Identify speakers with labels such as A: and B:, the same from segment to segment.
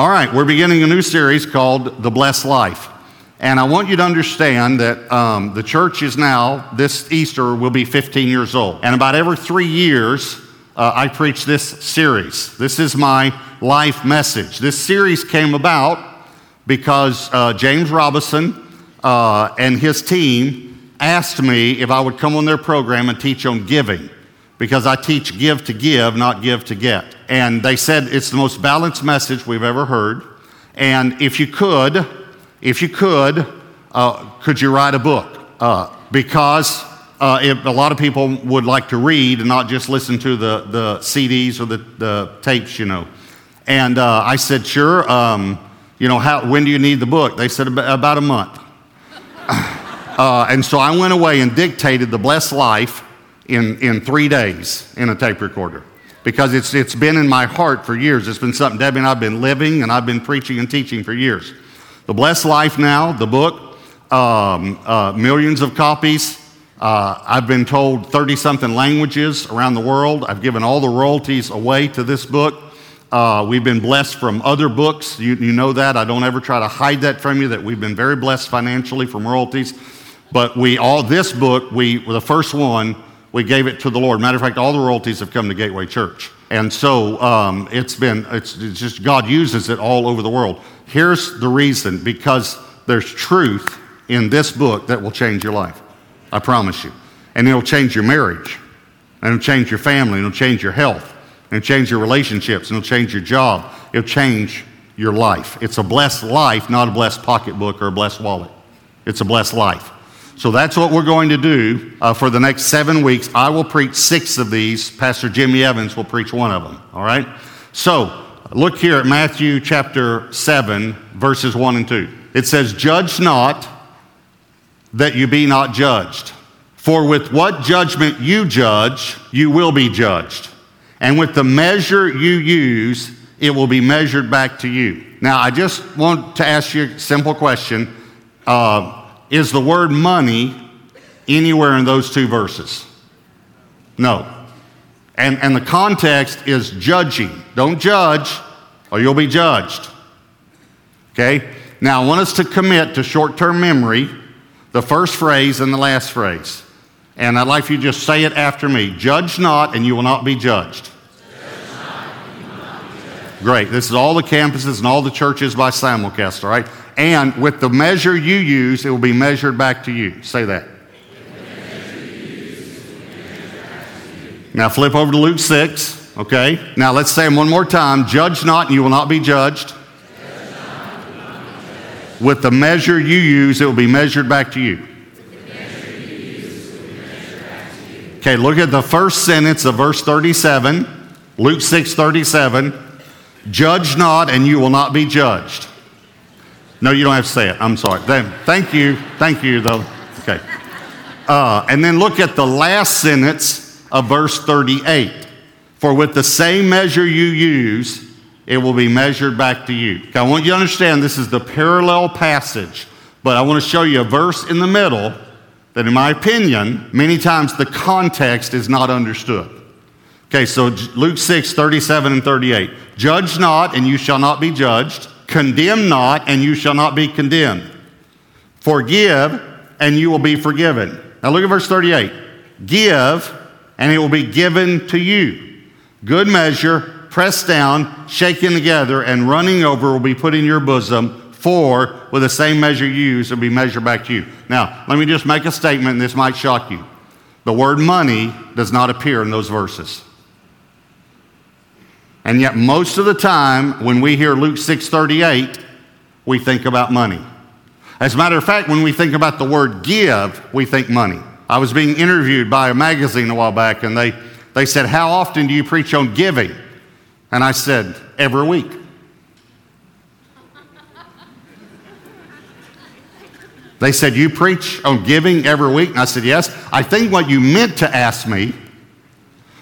A: All right, we're beginning a new series called The Blessed Life. And I want you to understand that um, the church is now, this Easter, will be 15 years old. And about every three years, uh, I preach this series. This is my life message. This series came about because uh, James Robison uh, and his team asked me if I would come on their program and teach on giving because I teach give to give, not give to get. And they said it's the most balanced message we've ever heard. And if you could, if you could, uh, could you write a book? Uh, because uh, a lot of people would like to read and not just listen to the, the CDs or the, the tapes, you know. And uh, I said, sure. Um, you know, how, when do you need the book? They said, about a month. Uh, and so I went away and dictated The Blessed Life in, in three days in a tape recorder because it's, it's been in my heart for years. It's been something Debbie and I've been living and I've been preaching and teaching for years. The Blessed Life now, the book, um, uh, millions of copies. Uh, I've been told 30 something languages around the world. I've given all the royalties away to this book. Uh, we've been blessed from other books. You, you know that. I don't ever try to hide that from you, that we've been very blessed financially from royalties. But we all, this book, we, were the first one, we gave it to the Lord. Matter of fact, all the royalties have come to Gateway Church. And so um, it's been, it's, it's just God uses it all over the world. Here's the reason because there's truth in this book that will change your life. I promise you. And it'll change your marriage, and it'll change your family, and it'll change your health, and it'll change your relationships, and it'll change your job. It'll change your life. It's a blessed life, not a blessed pocketbook or a blessed wallet. It's a blessed life. So that's what we're going to do uh, for the next seven weeks. I will preach six of these. Pastor Jimmy Evans will preach one of them. All right? So Look here at Matthew chapter 7, verses 1 and 2. It says, Judge not that you be not judged. For with what judgment you judge, you will be judged. And with the measure you use, it will be measured back to you. Now, I just want to ask you a simple question uh, Is the word money anywhere in those two verses? No. And, and the context is judging. Don't judge, or you'll be judged. Okay? Now, I want us to commit to short term memory the first phrase and the last phrase. And I'd like for you to just say it after me Judge not, and you will not be judged. Great. This is all the campuses and all the churches by simulcast, all right? And with the measure you use, it will be measured back to you. Say that. Now flip over to Luke 6, okay? Now let's say them one more time. Judge not, and you will not be judged. With the measure you use, it will be measured back to you. Okay, look at the first sentence of verse 37, Luke 6 37. Judge not, and you will not be judged. No, you don't have to say it. I'm sorry. Thank you. Thank you, though. Okay. Uh, and then look at the last sentence of verse 38. For with the same measure you use, it will be measured back to you. Okay, I want you to understand this is the parallel passage, but I want to show you a verse in the middle that, in my opinion, many times the context is not understood. Okay, so Luke 6, 37 and 38. Judge not, and you shall not be judged. Condemn not, and you shall not be condemned. Forgive, and you will be forgiven. Now look at verse 38. Give, and it will be given to you. Good measure, pressed down, shaken together, and running over will be put in your bosom. For with the same measure you use, it will be measured back to you. Now, let me just make a statement, and this might shock you. The word money does not appear in those verses. And yet, most of the time, when we hear Luke 6:38, we think about money. As a matter of fact, when we think about the word give, we think money. I was being interviewed by a magazine a while back, and they, they said, How often do you preach on giving? And I said, Every week. They said, You preach on giving every week? And I said, Yes. I think what you meant to ask me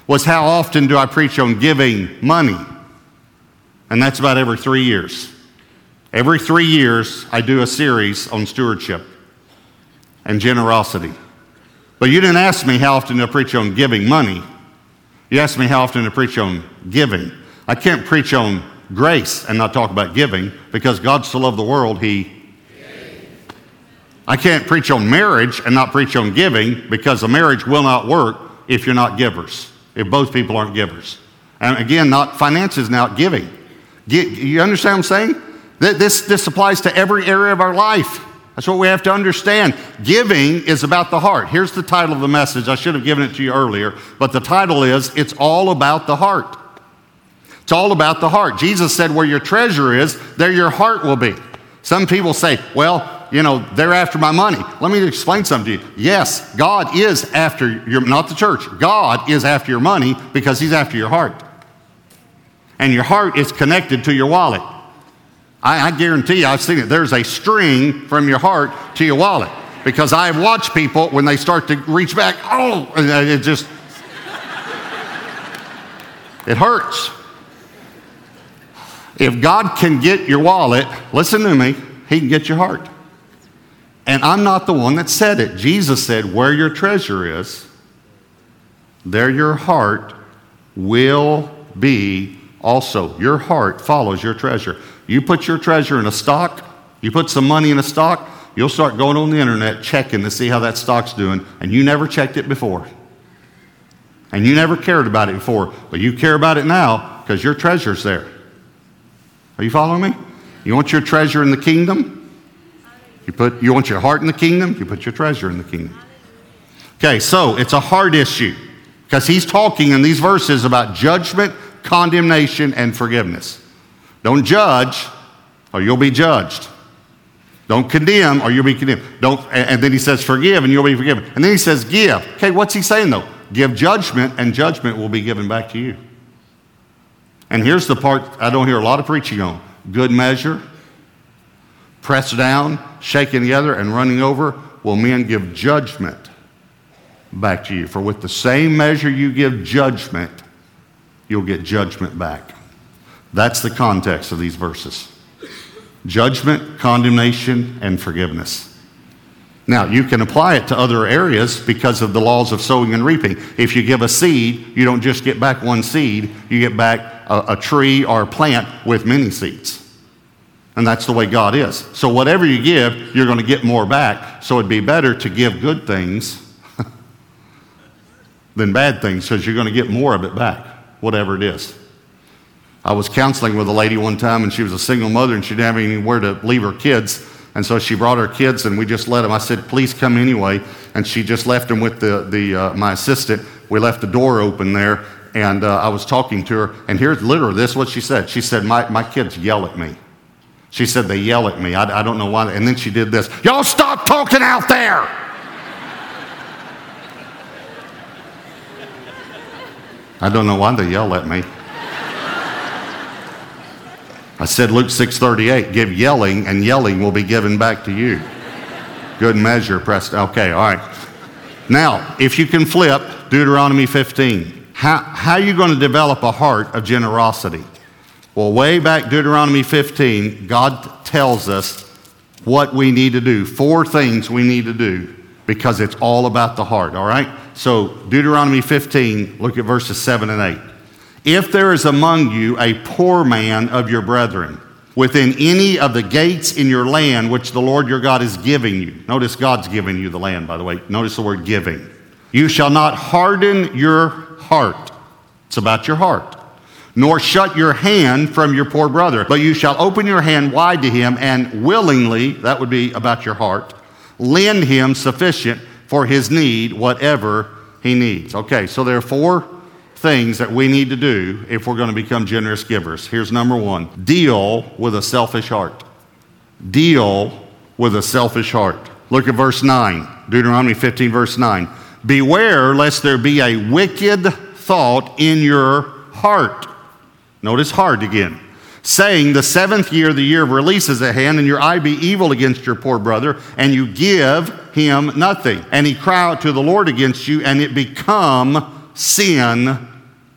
A: was, How often do I preach on giving money? And that's about every three years. Every three years, I do a series on stewardship and generosity. But you didn't ask me how often to preach on giving money. You asked me how often to preach on giving. I can't preach on grace and not talk about giving because God so loved the world, He. I can't preach on marriage and not preach on giving because a marriage will not work if you're not givers, if both people aren't givers. And again, not finances, now giving. You understand what I'm saying? This, this applies to every area of our life. That's what we have to understand. Giving is about the heart. Here's the title of the message. I should have given it to you earlier, but the title is It's All About the Heart. It's all about the heart. Jesus said, Where your treasure is, there your heart will be. Some people say, Well, you know, they're after my money. Let me explain something to you. Yes, God is after your, not the church, God is after your money because He's after your heart. And your heart is connected to your wallet. I, I guarantee you, I've seen it. There's a string from your heart to your wallet because I've watched people when they start to reach back, oh, it just, it hurts. If God can get your wallet, listen to me, He can get your heart. And I'm not the one that said it. Jesus said, Where your treasure is, there your heart will be also. Your heart follows your treasure. You put your treasure in a stock, you put some money in a stock, you'll start going on the internet checking to see how that stock's doing, and you never checked it before. And you never cared about it before, but you care about it now because your treasure's there. Are you following me? You want your treasure in the kingdom? You, put, you want your heart in the kingdom? You put your treasure in the kingdom. Okay, so it's a hard issue because he's talking in these verses about judgment, condemnation, and forgiveness. Don't judge, or you'll be judged. Don't condemn, or you'll be condemned. Don't, and then he says, forgive, and you'll be forgiven. And then he says, give. Okay, what's he saying though? Give judgment, and judgment will be given back to you. And here's the part I don't hear a lot of preaching on good measure, pressed down, shaken together, and running over, will men give judgment back to you. For with the same measure you give judgment, you'll get judgment back. That's the context of these verses judgment, condemnation, and forgiveness. Now, you can apply it to other areas because of the laws of sowing and reaping. If you give a seed, you don't just get back one seed, you get back a, a tree or a plant with many seeds. And that's the way God is. So, whatever you give, you're going to get more back. So, it'd be better to give good things than bad things because you're going to get more of it back, whatever it is. I was counseling with a lady one time, and she was a single mother, and she didn't have anywhere to leave her kids. And so she brought her kids, and we just let them. I said, "Please come anyway." And she just left them with the, the uh, my assistant. We left the door open there, and uh, I was talking to her. And here's literally this: is what she said. She said, "My my kids yell at me." She said they yell at me. I, I don't know why. And then she did this. Y'all stop talking out there. I don't know why they yell at me. I said Luke 6:38, give yelling and yelling will be given back to you. Good measure, pressed. Okay, all right. Now, if you can flip Deuteronomy 15, how, how are you going to develop a heart of generosity? Well, way back Deuteronomy 15, God tells us what we need to do, four things we need to do, because it's all about the heart, all right? So, Deuteronomy 15, look at verses 7 and 8. If there is among you a poor man of your brethren, within any of the gates in your land which the Lord your God is giving you. Notice God's giving you the land, by the way. Notice the word giving. You shall not harden your heart. It's about your heart. Nor shut your hand from your poor brother, but you shall open your hand wide to him and willingly, that would be about your heart, lend him sufficient for his need, whatever he needs. Okay, so there are four things that we need to do if we're going to become generous givers. Here's number one deal with a selfish heart. Deal with a selfish heart. Look at verse 9, Deuteronomy 15, verse 9. Beware lest there be a wicked thought in your heart. Notice hard again. Saying, The seventh year, the year of release is at hand, and your eye be evil against your poor brother, and you give him nothing. And he cry out to the Lord against you, and it become sin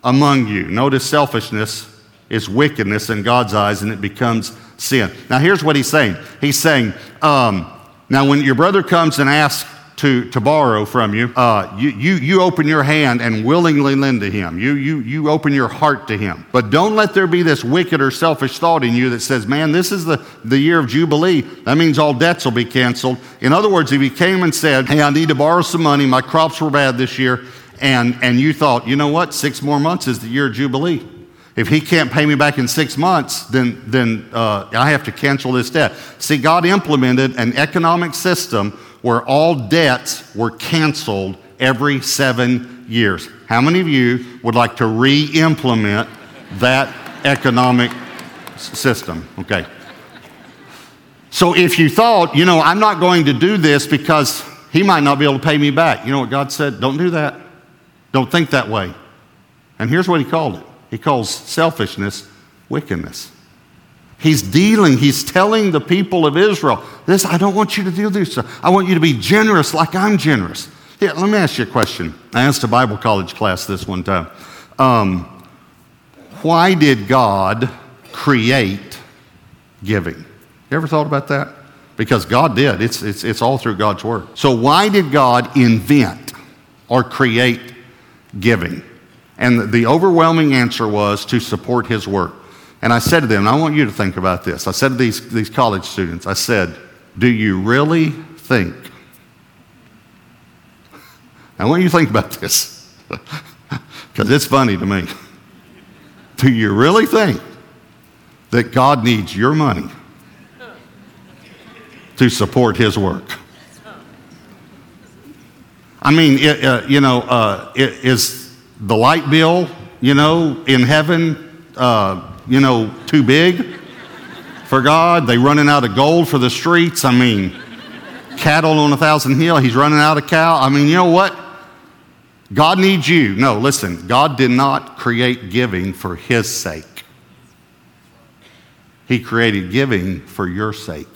A: among you. Notice selfishness is wickedness in God's eyes and it becomes sin. Now, here's what he's saying He's saying, um, now, when your brother comes and asks to, to borrow from you, uh, you, you, you open your hand and willingly lend to him. You, you, you open your heart to him. But don't let there be this wicked or selfish thought in you that says, man, this is the, the year of Jubilee. That means all debts will be canceled. In other words, if he came and said, hey, I need to borrow some money, my crops were bad this year, and, and you thought, you know what, six more months is the year of Jubilee. If he can't pay me back in six months, then, then uh, I have to cancel this debt. See, God implemented an economic system where all debts were canceled every seven years. How many of you would like to re implement that economic system? Okay. So if you thought, you know, I'm not going to do this because he might not be able to pay me back, you know what God said? Don't do that. Don't think that way. And here's what he called it he calls selfishness wickedness. He's dealing, he's telling the people of Israel, this, I don't want you to do this. I want you to be generous like I'm generous. Here, let me ask you a question. I asked a Bible college class this one time. Um, why did God create giving? You ever thought about that? Because God did. It's, it's, it's all through God's Word. So, why did God invent or create giving? And the overwhelming answer was to support His work. And I said to them, I want you to think about this. I said to these, these college students, I said, Do you really think? I want you to think about this because it's funny to me. Do you really think that God needs your money to support His work? I mean, it, uh, you know, uh, it, is the light bill, you know, in heaven uh, you know, too big for God. They running out of gold for the streets. I mean, cattle on a thousand hill. He's running out of cow. I mean, you know what? God needs you. No, listen, God did not create giving for his sake. He created giving for your sake.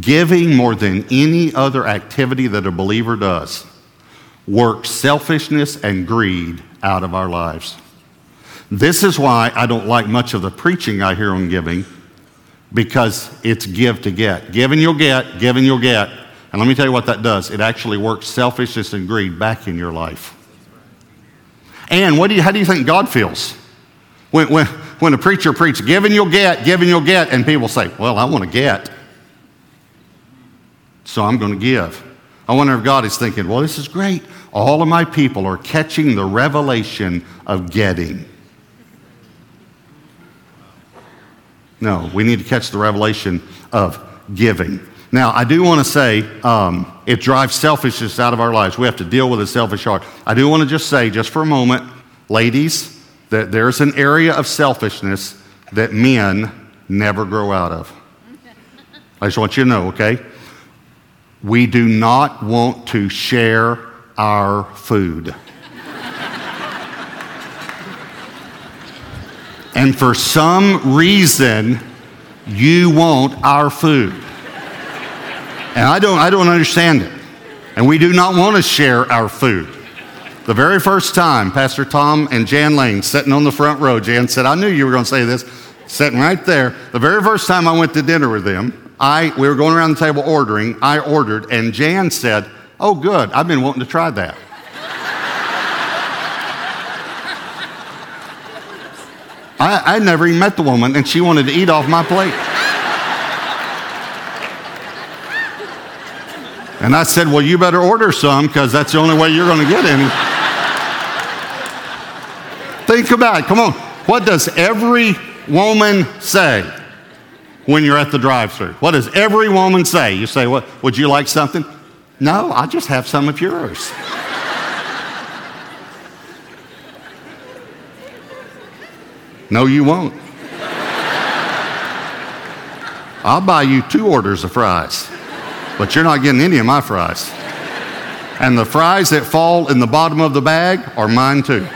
A: Giving more than any other activity that a believer does works selfishness and greed out of our lives. This is why I don't like much of the preaching I hear on giving, because it's give to get. Give and you'll get, give and you'll get. And let me tell you what that does it actually works selfishness and greed back in your life. And what do you, how do you think God feels? When, when, when a preacher preaches, give and you'll get, give and you'll get, and people say, Well, I want to get, so I'm going to give. I wonder if God is thinking, Well, this is great. All of my people are catching the revelation of getting. No, we need to catch the revelation of giving. Now, I do want to say um, it drives selfishness out of our lives. We have to deal with a selfish heart. I do want to just say, just for a moment, ladies, that there's an area of selfishness that men never grow out of. I just want you to know, okay? We do not want to share our food. And for some reason, you want our food. And I don't, I don't understand it. And we do not want to share our food. The very first time, Pastor Tom and Jan Lane sitting on the front row, Jan said, I knew you were going to say this, sitting right there. The very first time I went to dinner with them, I, we were going around the table ordering. I ordered, and Jan said, Oh, good, I've been wanting to try that. I, I never even met the woman, and she wanted to eat off my plate. And I said, Well, you better order some because that's the only way you're going to get any. Think about it. Come on. What does every woman say when you're at the drive through? What does every woman say? You say, What? Would you like something? No, I'll just have some of yours. No, you won't. I'll buy you two orders of fries, but you're not getting any of my fries. And the fries that fall in the bottom of the bag are mine too.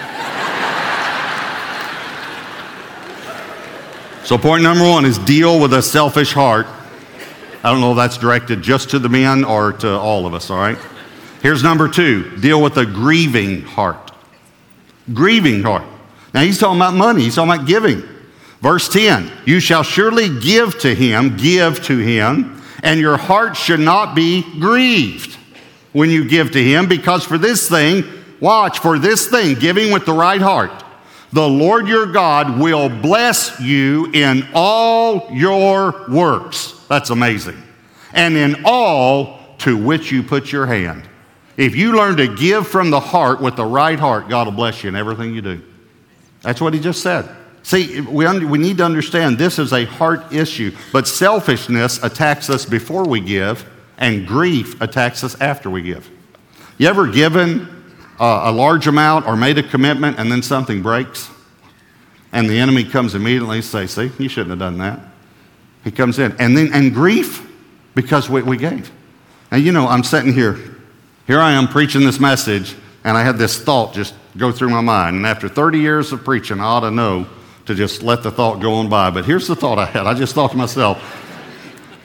A: So, point number one is deal with a selfish heart. I don't know if that's directed just to the men or to all of us, all right? Here's number two deal with a grieving heart. Grieving heart. Now he's talking about money, he's talking about giving. Verse 10 You shall surely give to him, give to him, and your heart should not be grieved. when you give to him, because for this thing, watch, for this thing, giving with the right heart, the Lord your God will bless you in all your works. That's amazing. And in all to which you put your hand. If you learn to give from the heart with the right heart, God will bless you in everything you do. That's what he just said. See, we, un- we need to understand this is a heart issue, but selfishness attacks us before we give, and grief attacks us after we give. You ever given uh, a large amount or made a commitment and then something breaks? And the enemy comes immediately and says, See, you shouldn't have done that. He comes in. And then, and grief because we, we gave. Now, you know, I'm sitting here. Here I am preaching this message, and I had this thought just go through my mind. And after 30 years of preaching, I ought to know to just let the thought go on by. But here's the thought I had. I just thought to myself,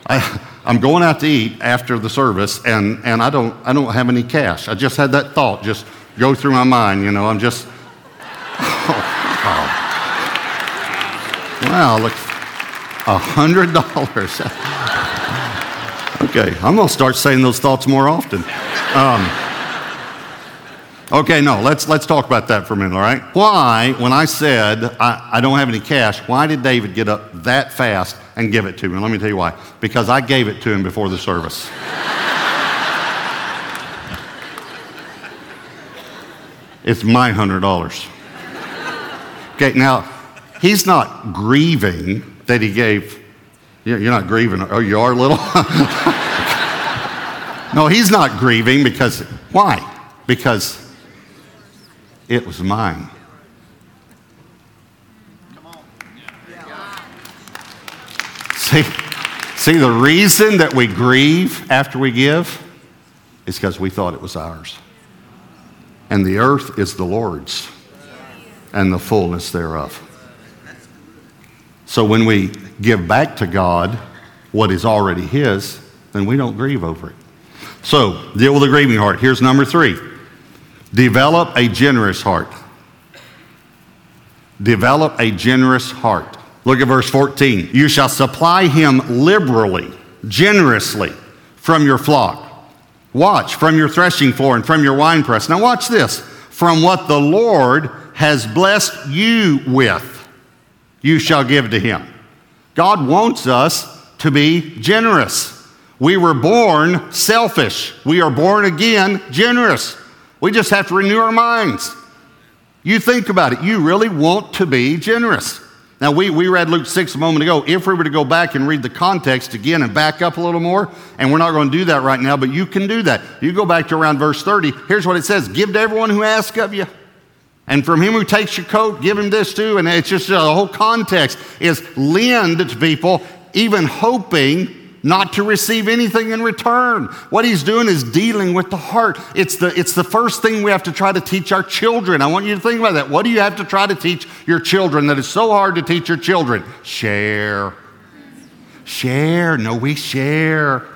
A: I, I'm going out to eat after the service, and, and I, don't, I don't have any cash. I just had that thought just go through my mind. You know, I'm just, oh, wow. wow, look, a hundred dollars. okay, I'm gonna start saying those thoughts more often. Um, Okay, no, let's, let's talk about that for a minute, all right? Why, when I said I, I don't have any cash, why did David get up that fast and give it to me? Let me tell you why. Because I gave it to him before the service. it's my $100. Okay, now, he's not grieving that he gave. You're not grieving. Oh, you are little? no, he's not grieving because, why? Because it was mine. See, see, the reason that we grieve after we give is because we thought it was ours. And the earth is the Lord's and the fullness thereof. So when we give back to God what is already His, then we don't grieve over it. So, deal with a grieving heart. Here's number three Develop a generous heart. Develop a generous heart. Look at verse 14. You shall supply him liberally, generously from your flock. Watch from your threshing floor and from your winepress. Now, watch this. From what the Lord has blessed you with, you shall give to him. God wants us to be generous. We were born selfish. We are born again generous. We just have to renew our minds. You think about it. You really want to be generous. Now, we, we read Luke 6 a moment ago. If we were to go back and read the context again and back up a little more, and we're not going to do that right now, but you can do that. You go back to around verse 30. Here's what it says Give to everyone who asks of you. And from him who takes your coat, give him this too. And it's just uh, the whole context is lend to people, even hoping not to receive anything in return. What he's doing is dealing with the heart. It's the, it's the first thing we have to try to teach our children. I want you to think about that. What do you have to try to teach your children that is so hard to teach your children? Share. Share. No, we share.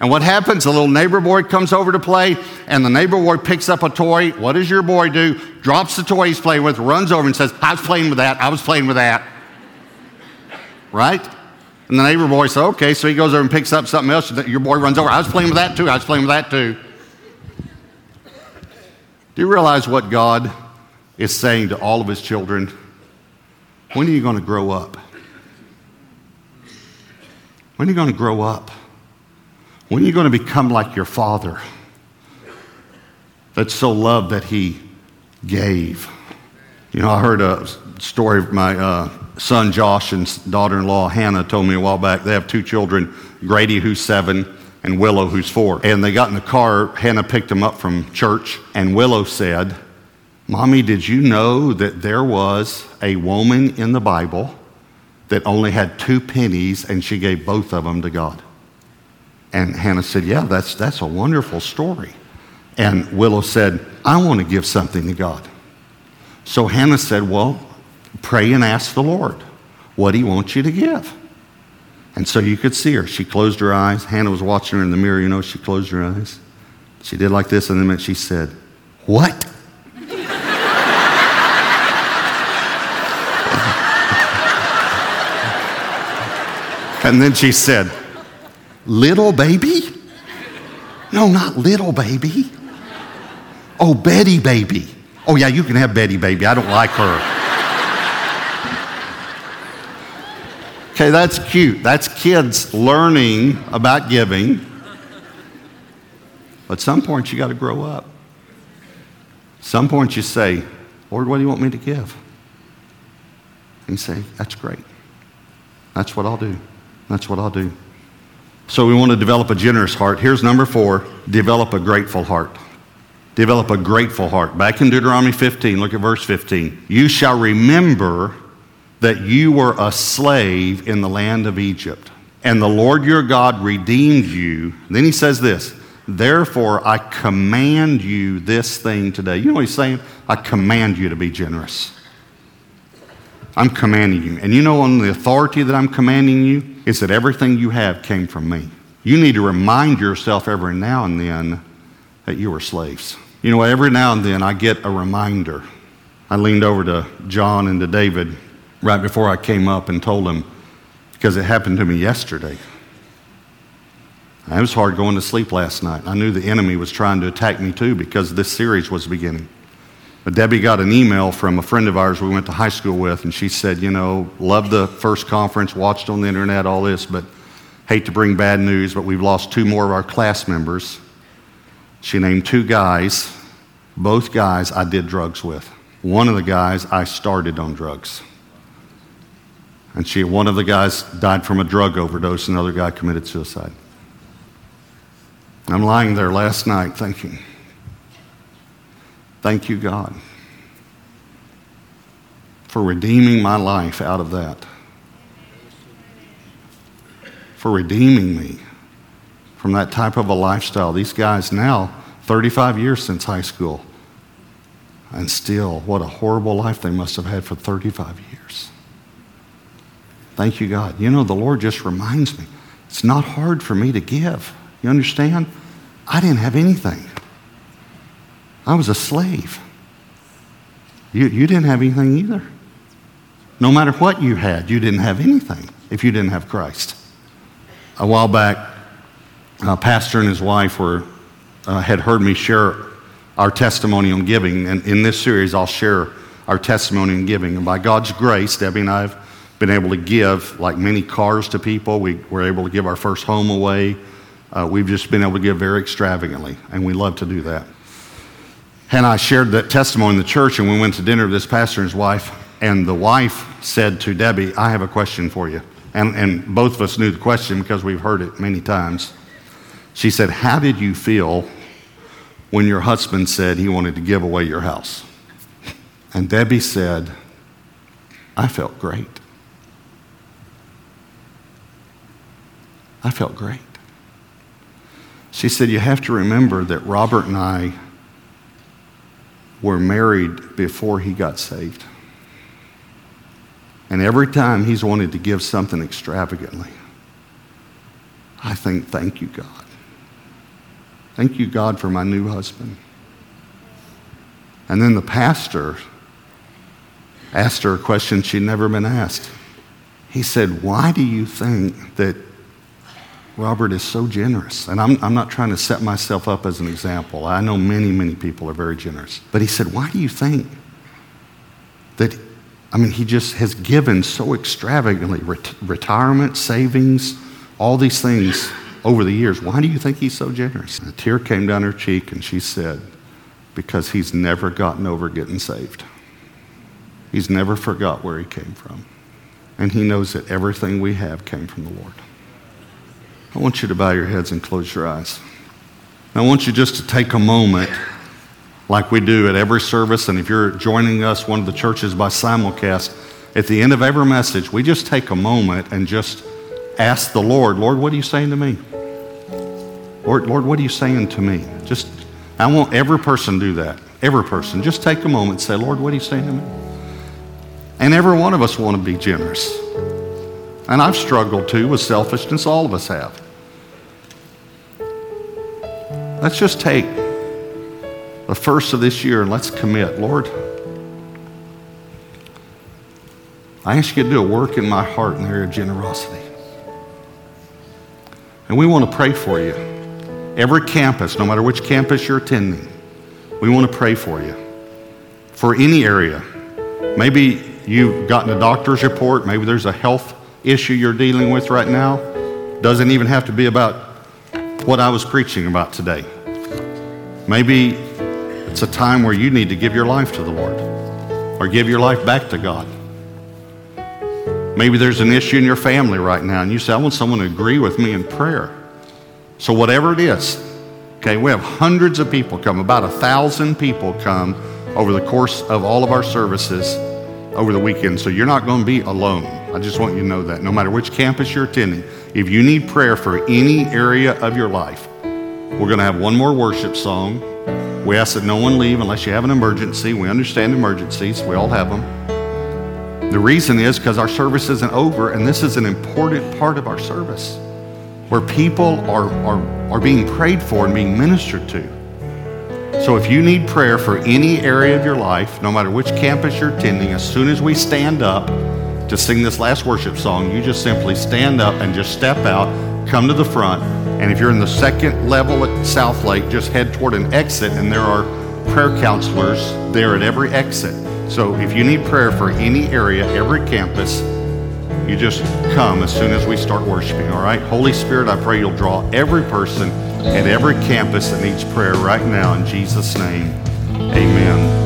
A: And what happens? A little neighbor boy comes over to play, and the neighbor boy picks up a toy. What does your boy do? Drops the toy he's playing with, runs over and says, I was playing with that. I was playing with that. Right? And the neighbor boy said, okay. So he goes over and picks up something else. Your boy runs over. I was playing with that too. I was playing with that too. Do you realize what God is saying to all of his children? When are you going to grow up? When are you going to grow up? When are you going to become like your father that so loved that he gave? You know, I heard a story of my uh, son Josh and daughter in law Hannah told me a while back. They have two children Grady, who's seven, and Willow, who's four. And they got in the car. Hannah picked them up from church, and Willow said, Mommy, did you know that there was a woman in the Bible that only had two pennies and she gave both of them to God? And Hannah said, Yeah, that's, that's a wonderful story. And Willow said, I want to give something to God. So Hannah said, Well, pray and ask the Lord what He wants you to give. And so you could see her. She closed her eyes. Hannah was watching her in the mirror, you know, she closed her eyes. She did like this, and then she said, What? and then she said, Little baby? No, not little baby. Oh, Betty baby. Oh, yeah, you can have Betty baby. I don't like her. Okay, that's cute. That's kids learning about giving. But some point you got to grow up. Some point you say, Lord, what do you want me to give? And you say, That's great. That's what I'll do. That's what I'll do. So we want to develop a generous heart. Here's number four develop a grateful heart. Develop a grateful heart. Back in Deuteronomy 15, look at verse 15. You shall remember that you were a slave in the land of Egypt, and the Lord your God redeemed you. Then he says this Therefore, I command you this thing today. You know what he's saying? I command you to be generous. I'm commanding you. And you know, on the authority that I'm commanding you, is that everything you have came from me. You need to remind yourself every now and then that you were slaves. You know, every now and then I get a reminder. I leaned over to John and to David right before I came up and told them, because it happened to me yesterday. It was hard going to sleep last night. I knew the enemy was trying to attack me too because this series was beginning. But Debbie got an email from a friend of ours we went to high school with, and she said, You know, love the first conference, watched on the internet, all this, but hate to bring bad news, but we've lost two more of our class members. She named two guys. Both guys I did drugs with. One of the guys I started on drugs. And she, one of the guys died from a drug overdose, another guy committed suicide. I'm lying there last night thinking, thank you, God, for redeeming my life out of that, for redeeming me from that type of a lifestyle. These guys now, 35 years since high school, and still, what a horrible life they must have had for 35 years. Thank you, God. You know, the Lord just reminds me it's not hard for me to give. You understand? I didn't have anything, I was a slave. You, you didn't have anything either. No matter what you had, you didn't have anything if you didn't have Christ. A while back, a pastor and his wife were, uh, had heard me share our testimony on giving. And in this series, I'll share our testimony on giving. And by God's grace, Debbie and I have been able to give like many cars to people. We were able to give our first home away. Uh, we've just been able to give very extravagantly, and we love to do that. And I shared that testimony in the church, and we went to dinner with this pastor and his wife. And the wife said to Debbie, I have a question for you. And, and both of us knew the question because we've heard it many times. She said, How did you feel when your husband said he wanted to give away your house? And Debbie said, I felt great. I felt great. She said, You have to remember that Robert and I were married before he got saved. And every time he's wanted to give something extravagantly, I think, Thank you, God. Thank you, God, for my new husband. And then the pastor asked her a question she'd never been asked. He said, Why do you think that Robert is so generous. And I'm, I'm not trying to set myself up as an example. I know many, many people are very generous. But he said, Why do you think that, I mean, he just has given so extravagantly ret- retirement, savings, all these things over the years. Why do you think he's so generous? And a tear came down her cheek and she said, Because he's never gotten over getting saved. He's never forgot where he came from. And he knows that everything we have came from the Lord. I want you to bow your heads and close your eyes. I want you just to take a moment, like we do at every service, and if you're joining us, one of the churches by simulcast, at the end of every message, we just take a moment and just ask the Lord, Lord, what are you saying to me? Lord, Lord, what are you saying to me? Just, I want every person to do that. Every person. Just take a moment and say, Lord, what are you saying to me? And every one of us want to be generous. And I've struggled too with selfishness, all of us have. Let's just take the first of this year and let's commit. Lord, I ask you to do a work in my heart in the area of generosity. And we want to pray for you. every campus, no matter which campus you're attending, we want to pray for you. For any area. Maybe you've gotten a doctor's report, maybe there's a health issue you're dealing with right now. Doesn't even have to be about what I was preaching about today. Maybe it's a time where you need to give your life to the Lord or give your life back to God. Maybe there's an issue in your family right now, and you say, I want someone to agree with me in prayer. So, whatever it is, okay, we have hundreds of people come, about a thousand people come over the course of all of our services over the weekend. So, you're not going to be alone. I just want you to know that. No matter which campus you're attending, if you need prayer for any area of your life, we're going to have one more worship song. We ask that no one leave unless you have an emergency. We understand emergencies, we all have them. The reason is because our service isn't over, and this is an important part of our service where people are, are, are being prayed for and being ministered to. So if you need prayer for any area of your life, no matter which campus you're attending, as soon as we stand up to sing this last worship song, you just simply stand up and just step out, come to the front, and if you're in the second level at Southlake, just head toward an exit, and there are prayer counselors there at every exit. So if you need prayer for any area, every campus, you just come as soon as we start worshiping, all right? Holy Spirit, I pray you'll draw every person at every campus that needs prayer right now in Jesus' name. Amen.